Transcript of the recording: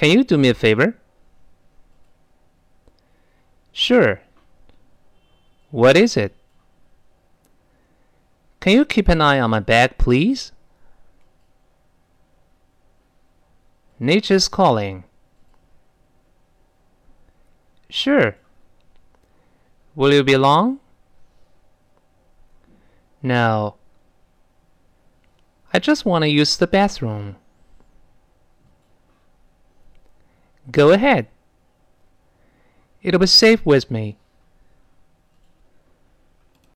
Can you do me a favor? Sure. What is it? Can you keep an eye on my bag, please? Nature's calling. Sure. Will you be long? No. I just want to use the bathroom. Go ahead. It'll be safe with me.